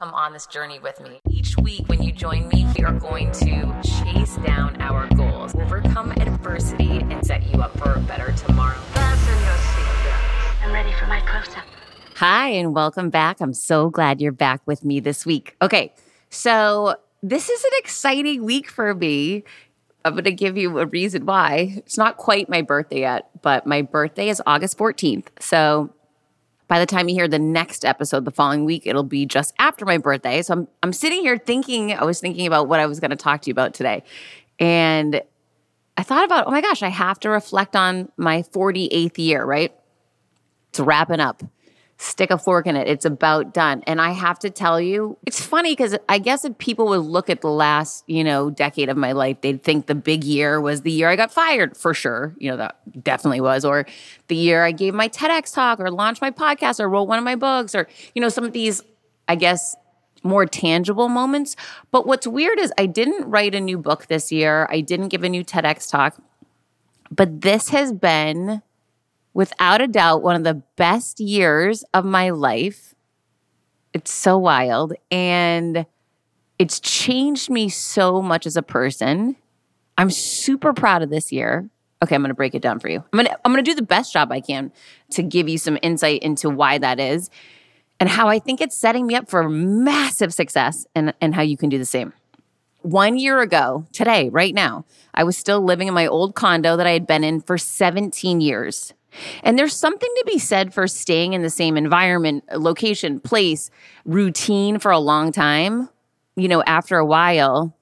Come on this journey with me. Each week, when you join me, we are going to chase down our goals, overcome adversity, and set you up for a better tomorrow. Fasten your seatbelts. I'm ready for my close up. Hi, and welcome back. I'm so glad you're back with me this week. Okay, so this is an exciting week for me. I'm going to give you a reason why. It's not quite my birthday yet, but my birthday is August 14th. So by the time you hear the next episode the following week, it'll be just after my birthday. So I'm, I'm sitting here thinking, I was thinking about what I was going to talk to you about today. And I thought about, oh my gosh, I have to reflect on my 48th year, right? It's wrapping up stick a fork in it. It's about done. And I have to tell you, it's funny because I guess if people would look at the last, you know, decade of my life, they'd think the big year was the year I got fired for sure. You know, that definitely was. Or the year I gave my TEDx talk or launched my podcast or wrote one of my books or, you know, some of these, I guess, more tangible moments. But what's weird is I didn't write a new book this year. I didn't give a new TEDx talk. But this has been without a doubt, one of the best years of my life. It's so wild. And it's changed me so much as a person. I'm super proud of this year. Okay, I'm going to break it down for you. I'm going to I'm going to do the best job I can to give you some insight into why that is and how I think it's setting me up for massive success and and how you can do the same. 1 year ago, today, right now, I was still living in my old condo that I had been in for 17 years. And there's something to be said for staying in the same environment, location, place, routine for a long time. You know, after a while,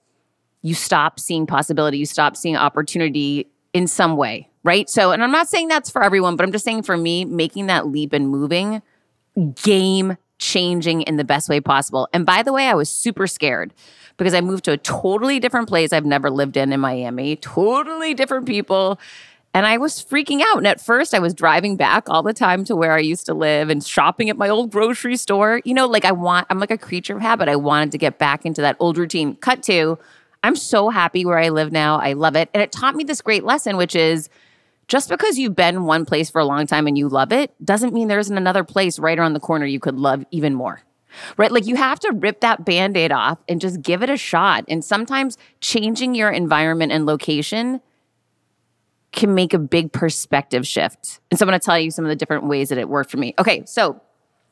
you stop seeing possibility, you stop seeing opportunity in some way, right? So, and I'm not saying that's for everyone, but I'm just saying for me, making that leap and moving, game changing in the best way possible. And by the way, I was super scared because I moved to a totally different place I've never lived in in Miami, totally different people and I was freaking out. And at first, I was driving back all the time to where I used to live and shopping at my old grocery store. You know, like I want, I'm like a creature of habit. I wanted to get back into that old routine. Cut to, I'm so happy where I live now. I love it. And it taught me this great lesson, which is just because you've been one place for a long time and you love it doesn't mean there isn't another place right around the corner you could love even more right? Like you have to rip that band aid off and just give it a shot. And sometimes changing your environment and location can make a big perspective shift. And so I'm going to tell you some of the different ways that it worked for me. Okay, so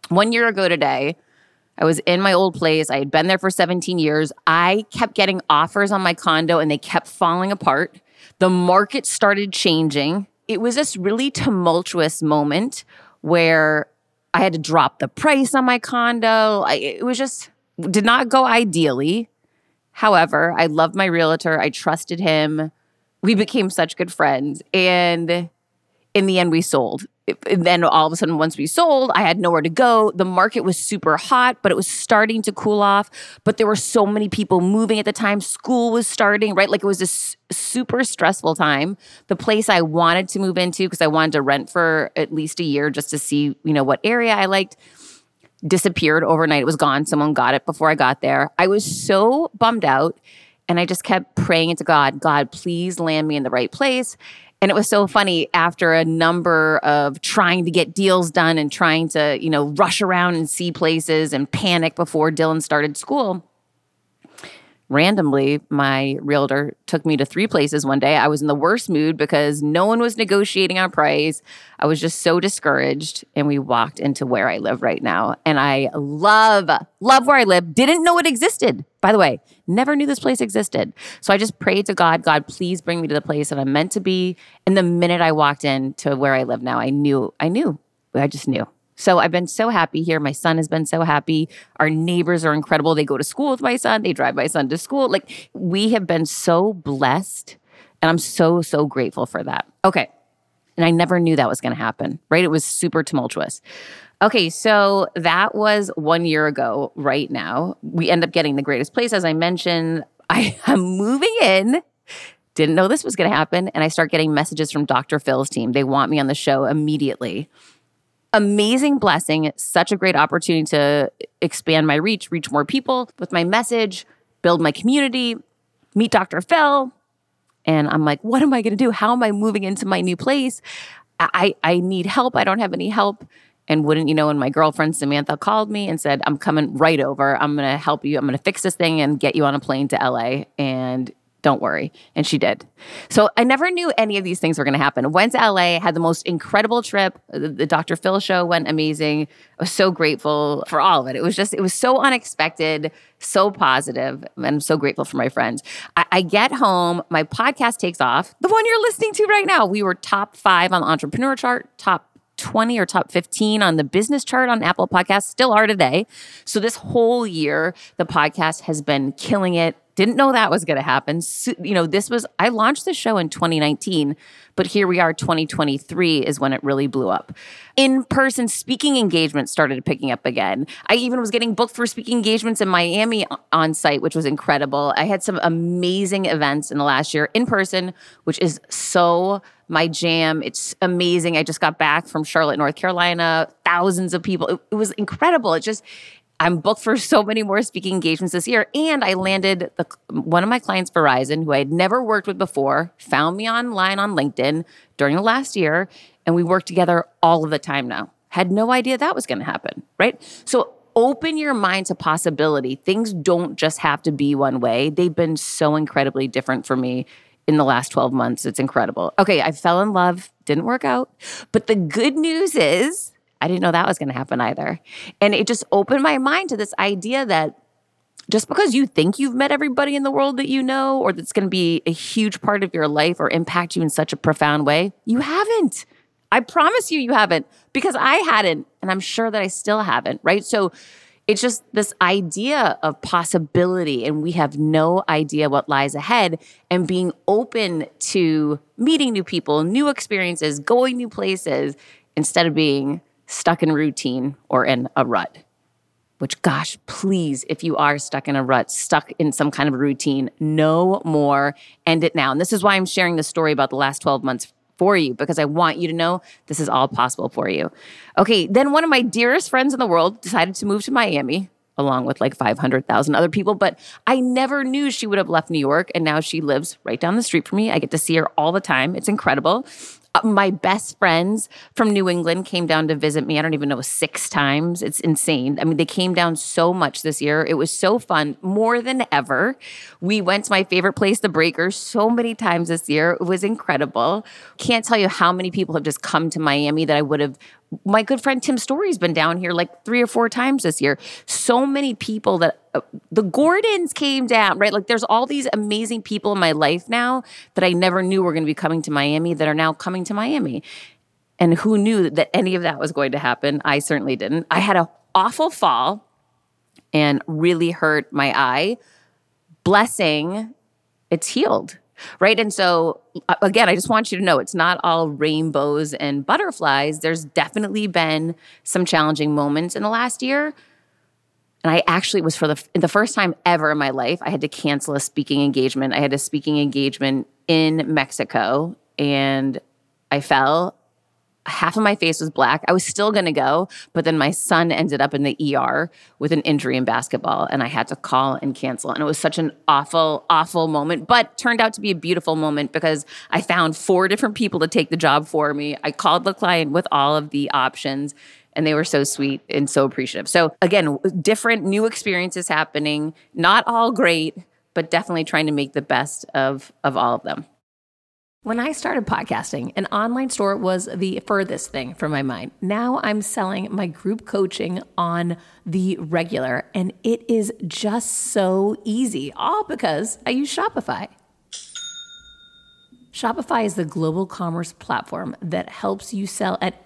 one year ago today, I was in my old place. I had been there for 17 years. I kept getting offers on my condo and they kept falling apart. The market started changing. It was this really tumultuous moment where I had to drop the price on my condo. I, it was just, did not go ideally. However, I loved my realtor. I trusted him we became such good friends. And in the end, we sold. And then all of a sudden, once we sold, I had nowhere to go. The market was super hot, but it was starting to cool off. But there were so many people moving at the time. School was starting, right? Like it was a super stressful time. The place I wanted to move into because I wanted to rent for at least a year just to see, you know, what area I liked disappeared overnight. It was gone. Someone got it before I got there. I was so bummed out. And I just kept praying to God, God, please land me in the right place. And it was so funny after a number of trying to get deals done and trying to, you know, rush around and see places and panic before Dylan started school randomly, my realtor took me to three places one day. I was in the worst mood because no one was negotiating on price. I was just so discouraged. And we walked into where I live right now. And I love, love where I live. Didn't know it existed, by the way. Never knew this place existed. So I just prayed to God, God, please bring me to the place that I'm meant to be. And the minute I walked in to where I live now, I knew, I knew, I just knew. So I've been so happy here. My son has been so happy. Our neighbors are incredible. They go to school with my son, they drive my son to school. Like we have been so blessed. And I'm so, so grateful for that. Okay. And I never knew that was going to happen, right? It was super tumultuous. Okay, so that was one year ago, right now. We end up getting the greatest place. As I mentioned, I am moving in. Didn't know this was going to happen. And I start getting messages from Dr. Phil's team. They want me on the show immediately amazing blessing, such a great opportunity to expand my reach, reach more people with my message, build my community, meet Dr. Phil. And I'm like, what am I going to do? How am I moving into my new place? I, I need help. I don't have any help. And wouldn't you know, when my girlfriend Samantha called me and said, I'm coming right over, I'm going to help you, I'm going to fix this thing and get you on a plane to LA. And don't worry. And she did. So I never knew any of these things were going to happen. Went to LA, had the most incredible trip. The, the, Dr. Phil show went amazing. I was so grateful for all of it. It was just, it was so unexpected, so positive, and I'm so grateful for my friends. I, I get home, my podcast takes off. The one you're listening to right now, we were top five on the entrepreneur chart, top 20 or top 15 on the business chart on Apple Podcasts, still are today. So this whole year, the podcast has been killing it didn't know that was going to happen. So, you know, this was, I launched the show in 2019, but here we are, 2023 is when it really blew up. In person speaking engagements started picking up again. I even was getting booked for speaking engagements in Miami on site, which was incredible. I had some amazing events in the last year in person, which is so my jam. It's amazing. I just got back from Charlotte, North Carolina, thousands of people. It, it was incredible. It just, I'm booked for so many more speaking engagements this year. And I landed the, one of my clients, Verizon, who I had never worked with before, found me online on LinkedIn during the last year. And we work together all of the time now. Had no idea that was going to happen, right? So open your mind to possibility. Things don't just have to be one way. They've been so incredibly different for me in the last 12 months. It's incredible. Okay, I fell in love, didn't work out. But the good news is, I didn't know that was going to happen either. And it just opened my mind to this idea that just because you think you've met everybody in the world that you know, or that's going to be a huge part of your life or impact you in such a profound way, you haven't. I promise you, you haven't, because I hadn't. And I'm sure that I still haven't, right? So it's just this idea of possibility, and we have no idea what lies ahead, and being open to meeting new people, new experiences, going new places, instead of being stuck in routine or in a rut. Which, gosh, please, if you are stuck in a rut, stuck in some kind of routine, no more, end it now. And this is why I'm sharing this story about the last 12 months for you because I want you to know this is all possible for you. Okay, then one of my dearest friends in the world decided to move to Miami along with like 500,000 other people. But I never knew she would have left New York. And now she lives right down the street from me. I get to see her all the time. It's incredible. Uh, my best friends from New England came down to visit me. I don't even know, six times. It's insane. I mean, they came down so much this year. It was so fun, more than ever. We went to my favorite place, the Breakers, so many times this year. It was incredible. Can't tell you how many people have just come to Miami that I would have my good friend Tim Storey's been down here like three or four times this year. So many people that the Gordons came down, right? Like there's all these amazing people in my life now that I never knew were going to be coming to Miami that are now coming to Miami. And who knew that any of that was going to happen? I certainly didn't. I had an awful fall and really hurt my eye. Blessing, it's healed right? And so, again, I just want you to know it's not all rainbows and butterflies. There's definitely been some challenging moments in the last year. And I actually was for the the first time ever in my life, I had to cancel a speaking engagement. I had a speaking engagement in Mexico and I fell half of my face was black. I was still going to go, but then my son ended up in the ER with an injury in basketball and I had to call and cancel. And it was such an awful, awful moment, but turned out to be a beautiful moment because I found four different people to take the job for me. I called the client with all of the options and they were so sweet and so appreciative. So again, different new experiences happening, not all great, but definitely trying to make the best of of all of them. When I started podcasting, an online store was the furthest thing from my mind. Now I'm selling my group coaching on the regular, and it is just so easy, all because I use Shopify. Shopify is the global commerce platform that helps you sell at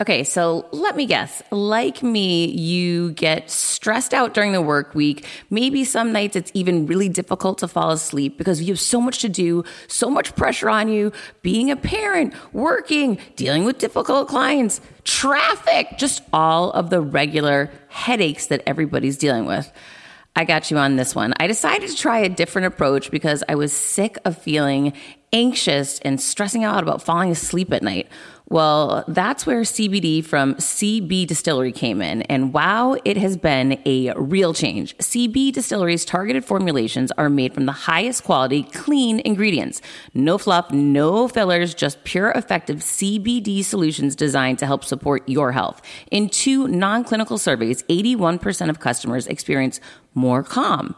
Okay, so let me guess. Like me, you get stressed out during the work week. Maybe some nights it's even really difficult to fall asleep because you have so much to do, so much pressure on you, being a parent, working, dealing with difficult clients, traffic, just all of the regular headaches that everybody's dealing with. I got you on this one. I decided to try a different approach because I was sick of feeling anxious and stressing out about falling asleep at night. Well, that's where CBD from CB Distillery came in. And wow, it has been a real change. CB Distillery's targeted formulations are made from the highest quality, clean ingredients. No fluff, no fillers, just pure, effective CBD solutions designed to help support your health. In two non clinical surveys, 81% of customers experience more calm.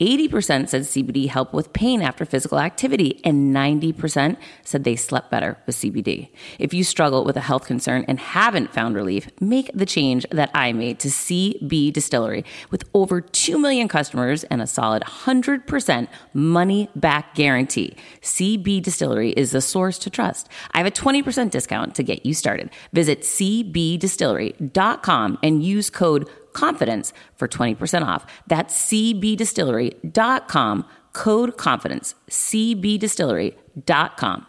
80% said CBD helped with pain after physical activity, and 90% said they slept better with CBD. If you struggle with a health concern and haven't found relief, make the change that I made to CB Distillery. With over 2 million customers and a solid 100% money back guarantee, CB Distillery is the source to trust. I have a 20% discount to get you started. Visit cbdistillery.com and use code confidence for 20% off. That's cbdistillery.com, code confidence, cbdistillery.com.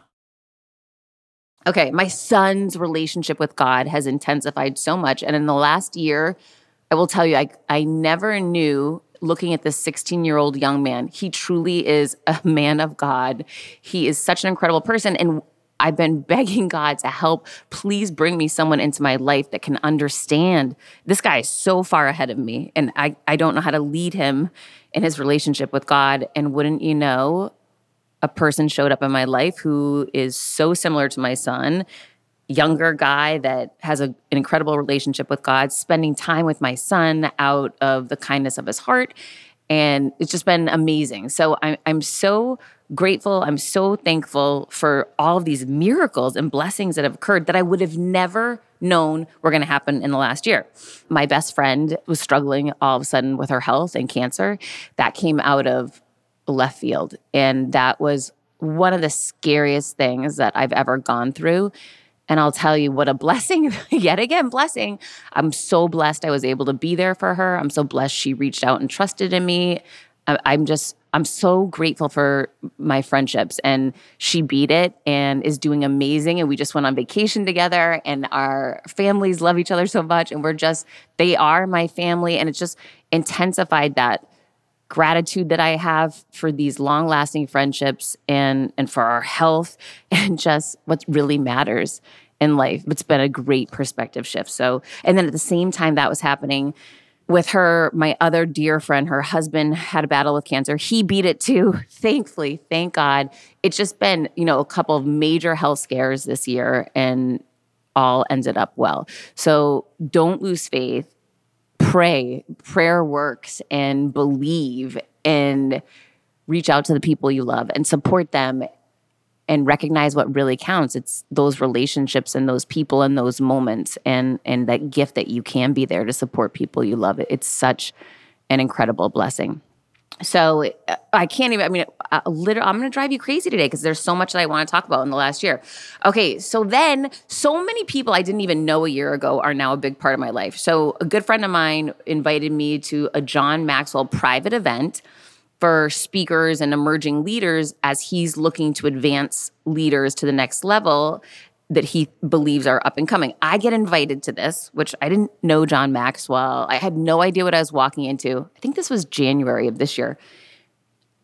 Okay, my son's relationship with God has intensified so much. And in the last year, I will tell you, I, I never knew looking at this 16 year old young man, he truly is a man of God. He is such an incredible person. And I've been begging God to help. Please bring me someone into my life that can understand. This guy is so far ahead of me, and I, I don't know how to lead him in his relationship with God. And wouldn't you know, a person showed up in my life who is so similar to my son, younger guy that has a, an incredible relationship with God, spending time with my son out of the kindness of his heart. And it's just been amazing. So I'm, I'm so grateful. I'm so thankful for all of these miracles and blessings that have occurred that I would have never known were going to happen in the last year. My best friend was struggling all of a sudden with her health and cancer. That came out of left field. And that was one of the scariest things that I've ever gone through. And I'll tell you what a blessing, yet again, blessing. I'm so blessed I was able to be there for her. I'm so blessed she reached out and trusted in me. I'm just I'm so grateful for my friendships and she beat it and is doing amazing and we just went on vacation together and our families love each other so much and we're just they are my family and it's just intensified that gratitude that I have for these long-lasting friendships and and for our health and just what really matters in life. It's been a great perspective shift. So and then at the same time that was happening with her, my other dear friend, her husband had a battle with cancer. He beat it too, thankfully, thank God. It's just been, you know, a couple of major health scares this year and all ended up well. So don't lose faith. Pray. Prayer works and believe and reach out to the people you love and support them and recognize what really counts. It's those relationships and those people and those moments and and that gift that you can be there to support people you love. It. It's such an incredible blessing. So uh, I can't even. I mean, uh, literally, I'm going to drive you crazy today because there's so much that I want to talk about in the last year. Okay, so then so many people I didn't even know a year ago are now a big part of my life. So a good friend of mine invited me to a John Maxwell private event for speakers and emerging leaders as he's looking to advance leaders to the next level that he believes are up and coming. I get invited to this, which I didn't know John Maxwell. I had no idea what I was walking into. I think this was January of this year.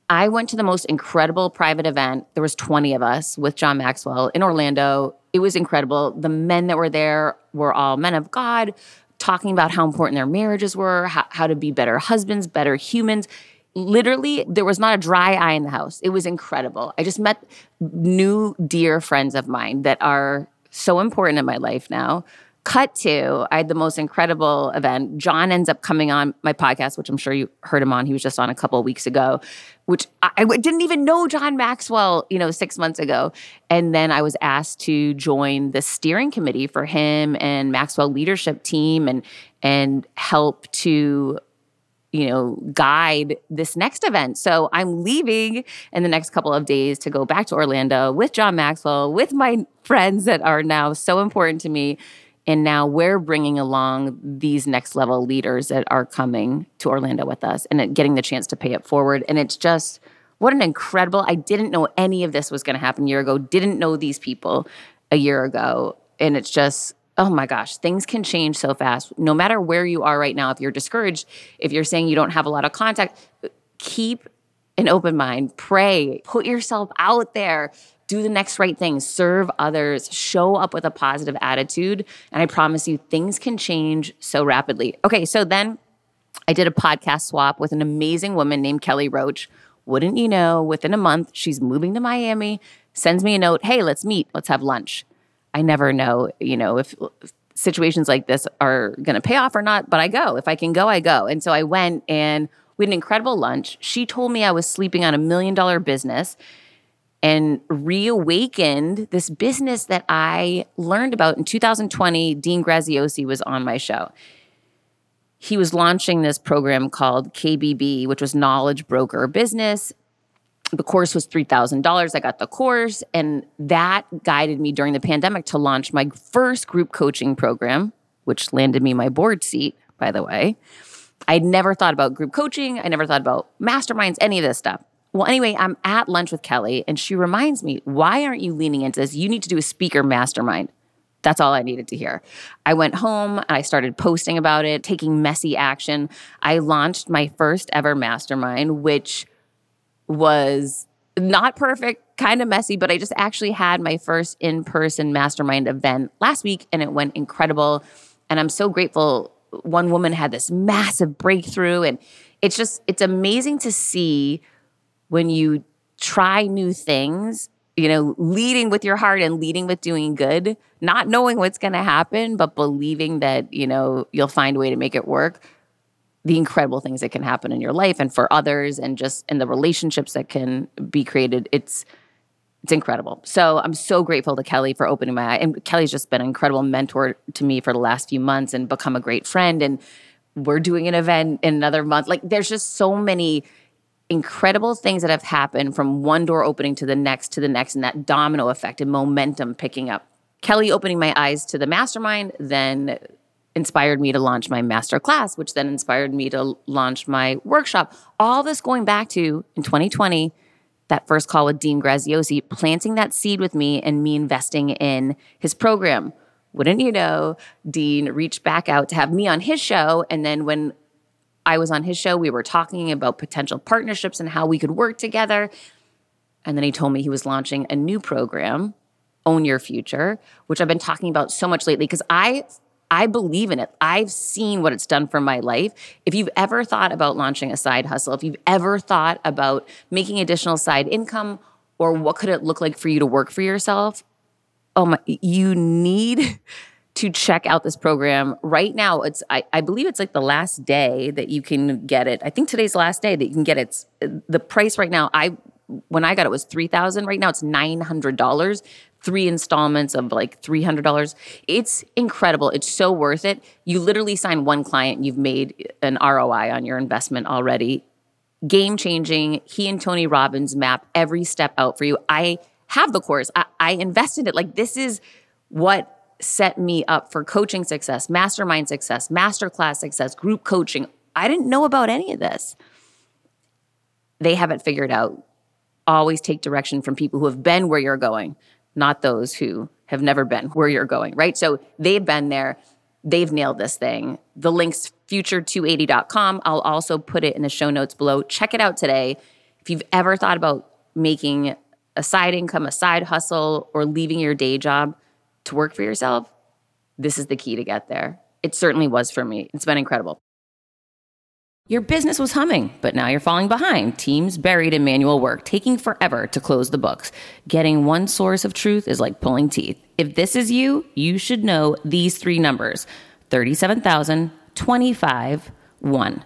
I went to the most incredible private event. There was 20 of us with John Maxwell in Orlando. It was incredible. The men that were there were all men of God, talking about how important their marriages were, how, how to be better husbands, better humans literally there was not a dry eye in the house. It was incredible. I just met new dear friends of mine that are so important in my life now. Cut to i had the most incredible event. John ends up coming on my podcast which i'm sure you heard him on. He was just on a couple of weeks ago which I, I didn't even know john maxwell you know six months ago. And then i was asked to join the steering committee for him and maxwell leadership team and and help to you know, guide this next event. So I'm leaving in the next couple of days to go back to Orlando with John Maxwell, with my friends that are now so important to me. And now we're bringing along these next level leaders that are coming to Orlando with us and getting the chance to pay it forward. And it's just, what an incredible, I didn't know any of this was going to happen a year ago, didn't know these people a year ago. And it's just oh my gosh, things can change so fast. No matter where you are right now, if you're discouraged, if you're saying you don't have a lot of contact, keep an open mind, pray, put yourself out there, do the next right thing, serve others, show up with a positive attitude. And I promise you, things can change so rapidly. Okay, so then I did a podcast swap with an amazing woman named Kelly Roach. Wouldn't you know, within a month, she's moving to Miami, sends me a note, hey, let's meet, let's have lunch. I never know, you know, if situations like this are going to pay off or not, but I go. If I can go, I go. And so I went and we had an incredible lunch. She told me I was sleeping on a million dollar business and reawakened this business that I learned about in 2020. Dean Graziosi was on my show. He was launching this program called KBB, which was Knowledge Broker Business the course was $3,000. I got the course, and that guided me during the pandemic to launch my first group coaching program, which landed me my board seat, by the way. I'd never thought about group coaching. I never thought about masterminds, any of this stuff. Well, anyway, I'm at lunch with Kelly, and she reminds me, why aren't you leaning into this? You need to do a speaker mastermind. That's all I needed to hear. I went home and I started posting about it, taking messy action. I launched my first ever mastermind, which was not perfect, kind of messy, but I just actually had my first in person mastermind event last week and it went incredible. And I'm so grateful. One woman had this massive breakthrough, and it's just, it's amazing to see when you try new things, you know, leading with your heart and leading with doing good, not knowing what's going to happen, but believing that, you know, you'll find a way to make it work the incredible things that can happen in your life and for others and just in the relationships that can be created. It's it's incredible. So i'm so grateful to kelly for opening my eye. And kelly's just been an incredible mentor to me for the last few months and become a great friend. And we're doing an event in another month. Like there's just so many incredible things that have happened from one door opening to the next to the next and that domino effect and momentum picking up. Kelly opening my eyes to the mastermind then inspired me to launch my master class, which then inspired me to launch my workshop. All this going back to in 2020, that first call with Dean Graziosi, planting that seed with me and me investing in his program. Wouldn't you know, Dean reached back out to have me on his show. And then when I was on his show, we were talking about potential partnerships and how we could work together. And then he told me he was launching a new program, Own Your Future, which I've been talking about so much lately because I I believe in it. I've seen what it's done for my life. If you've ever thought about launching a side hustle, if you've ever thought about making additional side income or what could it look like for you to work for yourself, oh my, you need to check out this program right now. It's I, I believe it's like the last day that you can get it. I think today's the last day that you can get it. It's, uh, the price right now. I when I got it was 3000 right now it's $900 three installments of like $300 it's incredible. It's so worth it. You literally sign one client you've made an ROI on your investment already. Game changing. He and Tony Robbins map every step out for you. I have the course. I, I invested it. Like this is what set me up for coaching success, mastermind success, masterclass success, group coaching. I didn't know about any of this. They haven't figured out. Always take direction from people who have been where you're going, not those who have never been where you're going, right? So they've been there. They've nailed this thing. The link's future280.com. I'll also put it in the show notes below. Check it out today. If you've ever thought about making a side income, a side hustle, or leaving your day job, to work for yourself, this is the key to get there. It certainly was for me. It's been incredible. Your business was humming, but now you're falling behind. Teams buried in manual work, taking forever to close the books. Getting one source of truth is like pulling teeth. If this is you, you should know these three numbers 37,000, 25, 1.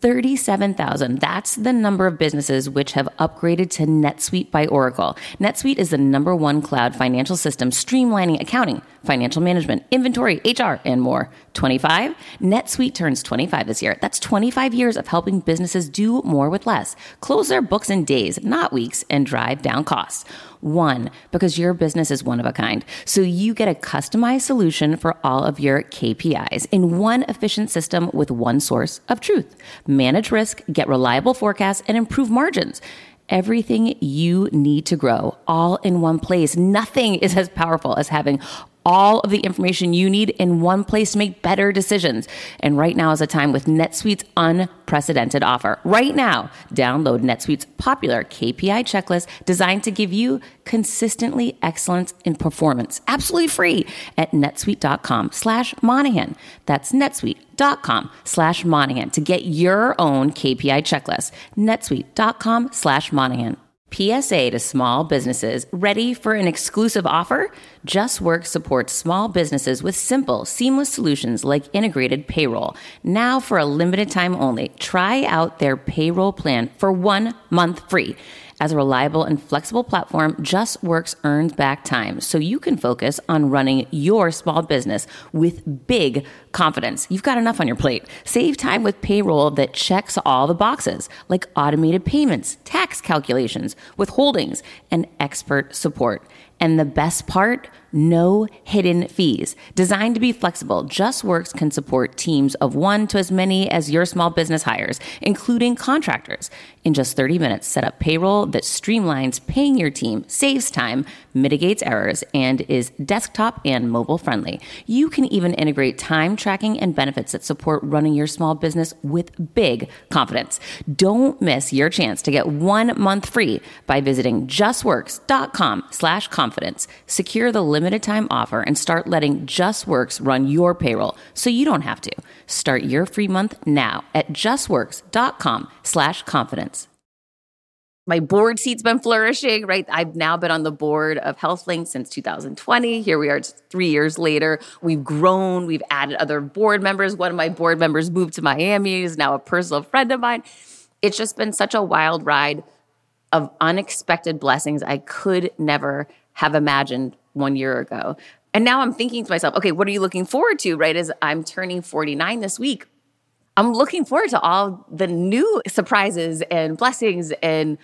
37,000. That's the number of businesses which have upgraded to NetSuite by Oracle. NetSuite is the number one cloud financial system streamlining accounting, financial management, inventory, HR, and more. 25. NetSuite turns 25 this year. That's 25 years of helping businesses do more with less, close their books in days, not weeks, and drive down costs. One, because your business is one of a kind. So you get a customized solution for all of your KPIs in one efficient system with one source of truth. Manage risk, get reliable forecasts, and improve margins everything you need to grow all in one place. Nothing is as powerful as having all of the information you need in one place to make better decisions. And right now is a time with NetSuite's unprecedented offer. Right now, download NetSuite's popular KPI checklist designed to give you consistently excellence in performance, absolutely free at netsuite.com slash Monahan. That's netsuite.com slash Monahan to get your own KPI checklist. netsuite.com slash Monahan. PSA to small businesses ready for an exclusive offer? JustWorks supports small businesses with simple, seamless solutions like integrated payroll. Now, for a limited time only, try out their payroll plan for one month free. As a reliable and flexible platform, JustWorks earns back time so you can focus on running your small business with big confidence. You've got enough on your plate. Save time with payroll that checks all the boxes, like automated payments, tax calculations, withholdings, and expert support. And the best part, no hidden fees. Designed to be flexible, JustWorks can support teams of one to as many as your small business hires, including contractors. In just 30 minutes, set up payroll that streamlines paying your team, saves time, mitigates errors, and is desktop and mobile friendly. You can even integrate time tracking and benefits that support running your small business with big confidence. Don't miss your chance to get one month free by visiting justworks.com slash confidence. Secure the limited time offer and start letting JustWorks run your payroll so you don't have to. Start your free month now at justworks.com slash confidence. My board seat's been flourishing, right? I've now been on the board of HealthLynked since 2020. Here we are three years later. We've grown, we've added other board members. One of my board members moved to Miami, is now a personal friend of mine. It's just been such a wild ride of unexpected blessings I could never have imagined one year ago. And now I'm thinking to myself, okay, what are you looking forward to, right? As I'm turning 49 this week. I'm looking forward to all the new surprises and blessings and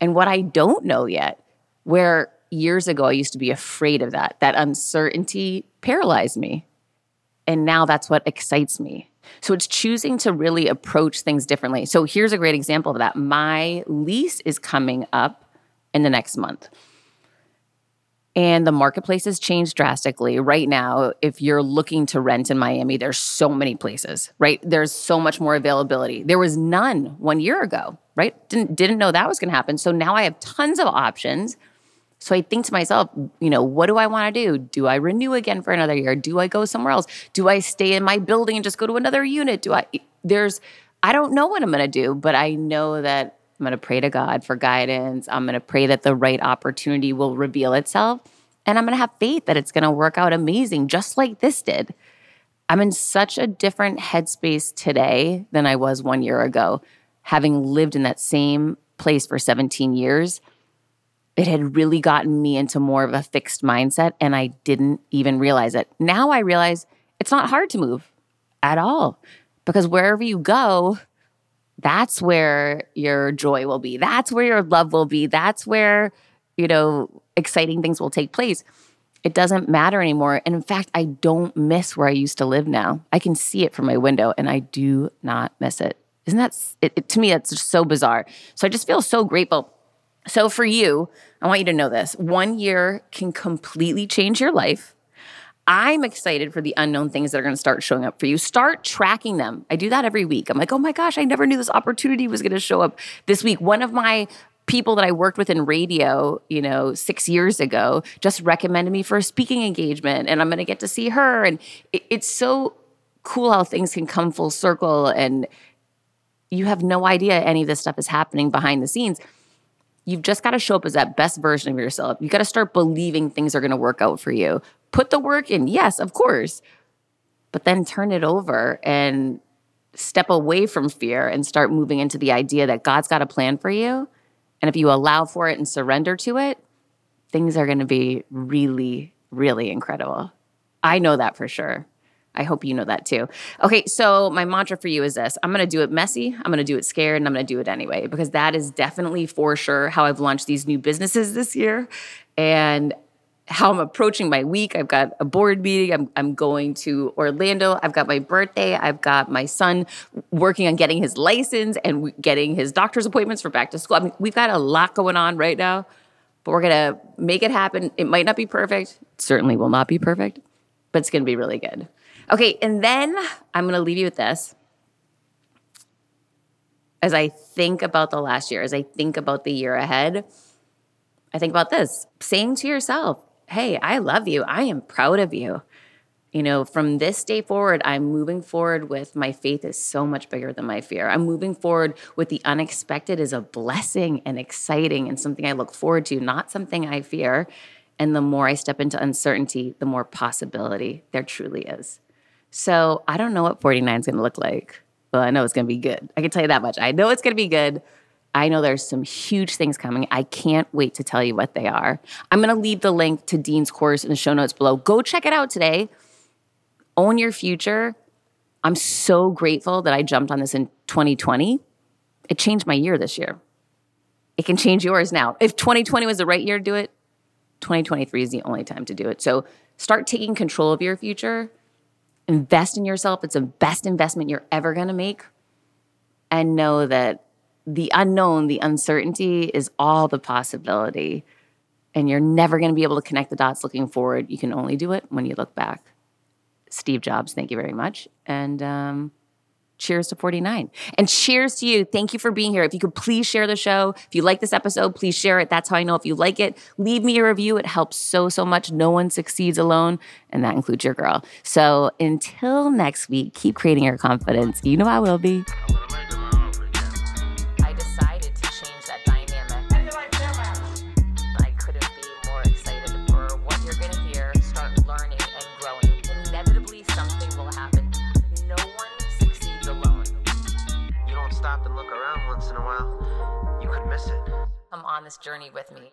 and what I don't know yet. Where years ago I used to be afraid of that. That uncertainty paralyzed me. And now that's what excites me. So it's choosing to really approach things differently. So here's a great example of that. My lease is coming up in the next month. And the marketplace has changed drastically. Right now, if you're looking to rent in Miami, there's so many places, right? There's so much more availability. There was none one year ago, right? Didn't didn't know that was going to happen. So now I have tons of options. So I think to myself, you know, what do I want to do? Do I renew again for another year? Do I go somewhere else? Do I stay in my building and just go to another unit? Do I there's I don't know what I'm going to do, but I know that I'm going to pray to God for guidance. I'm going to pray that the right opportunity will reveal itself. And I'm going to have faith that it's going to work out amazing, just like this did. I'm in such a different headspace today than I was one year ago, having lived in that same place for 17 years, it had really gotten me into more of a fixed mindset and I didn't even realize it. Now I realize it's not hard to move at all because wherever you go, that's where your joy will be. That's where your love will be. That's where, you know, exciting things will take place. It doesn't matter anymore. And in fact, I don't miss where I used to live now. I can see it from my window and I do not miss it. Isn't that, it, it, to me, that's just so bizarre. So I just feel so grateful. So for you, I want you to know this one year can completely change your life. I'm excited for the unknown things that are going to start showing up for you. Start tracking them. I do that every week. I'm like, oh my gosh, I never knew this opportunity was going to show up this week. One of my people that I worked with in radio, you know, six years ago, just recommended me for a speaking engagement, and I'm going to get to see her. And it, it's so cool how things can come full circle, and you have no idea any of this stuff is happening behind the scenes. You've just got to show up as that best version of yourself. You got to start believing things are going to work out for you. Put the work in, yes, of course, but then turn it over and step away from fear and start moving into the idea that God's got a plan for you. And if you allow for it and surrender to it, things are going to be really, really incredible. I know that for sure. I hope you know that too. Okay, so my mantra for you is this I'm gonna do it messy, I'm gonna do it scared, and I'm gonna do it anyway, because that is definitely for sure how I've launched these new businesses this year and how I'm approaching my week. I've got a board meeting, I'm, I'm going to Orlando, I've got my birthday, I've got my son working on getting his license and getting his doctor's appointments for back to school. I mean, we've got a lot going on right now, but we're gonna make it happen. It might not be perfect, certainly will not be perfect, but it's gonna be really good. Okay, and then I'm going to leave you with this. As I think about the last year, as I think about the year ahead, I think about this saying to yourself, Hey, I love you. I am proud of you. You know, from this day forward, I'm moving forward with my faith is so much bigger than my fear. I'm moving forward with the unexpected is a blessing and exciting and something I look forward to, not something I fear. And the more I step into uncertainty, the more possibility there truly is. So I don't know what 49 is going to look like. Well, I know it's going to be good. I can tell you that much. I know it's going to be good. I know there's some huge things coming. I can't wait to tell you what they are. I'm going to leave the link to Dean's course in the show notes below. Go check it out today. Own your future. I'm so grateful that I jumped on this in 2020. It changed my year this year. It can change yours now. If 2020 was the right year to do it, 2023 is the only time to do it. So start taking control of your future invest in yourself. It's the best investment you're ever going to make. And know that the unknown, the uncertainty is all the possibility. And you're never going to be able to connect the dots looking forward. You can only do it when you look back. Steve Jobs, thank you very much. And um, cheers to 49. And cheers to you. Thank you for being here. If you could please share the show. If you like this episode, please share it. That's how I know if you like it. Leave me a review. It helps so, so much. No one succeeds alone, and that includes your girl. So until next week, keep creating your confidence. You know I will be. On this journey with me.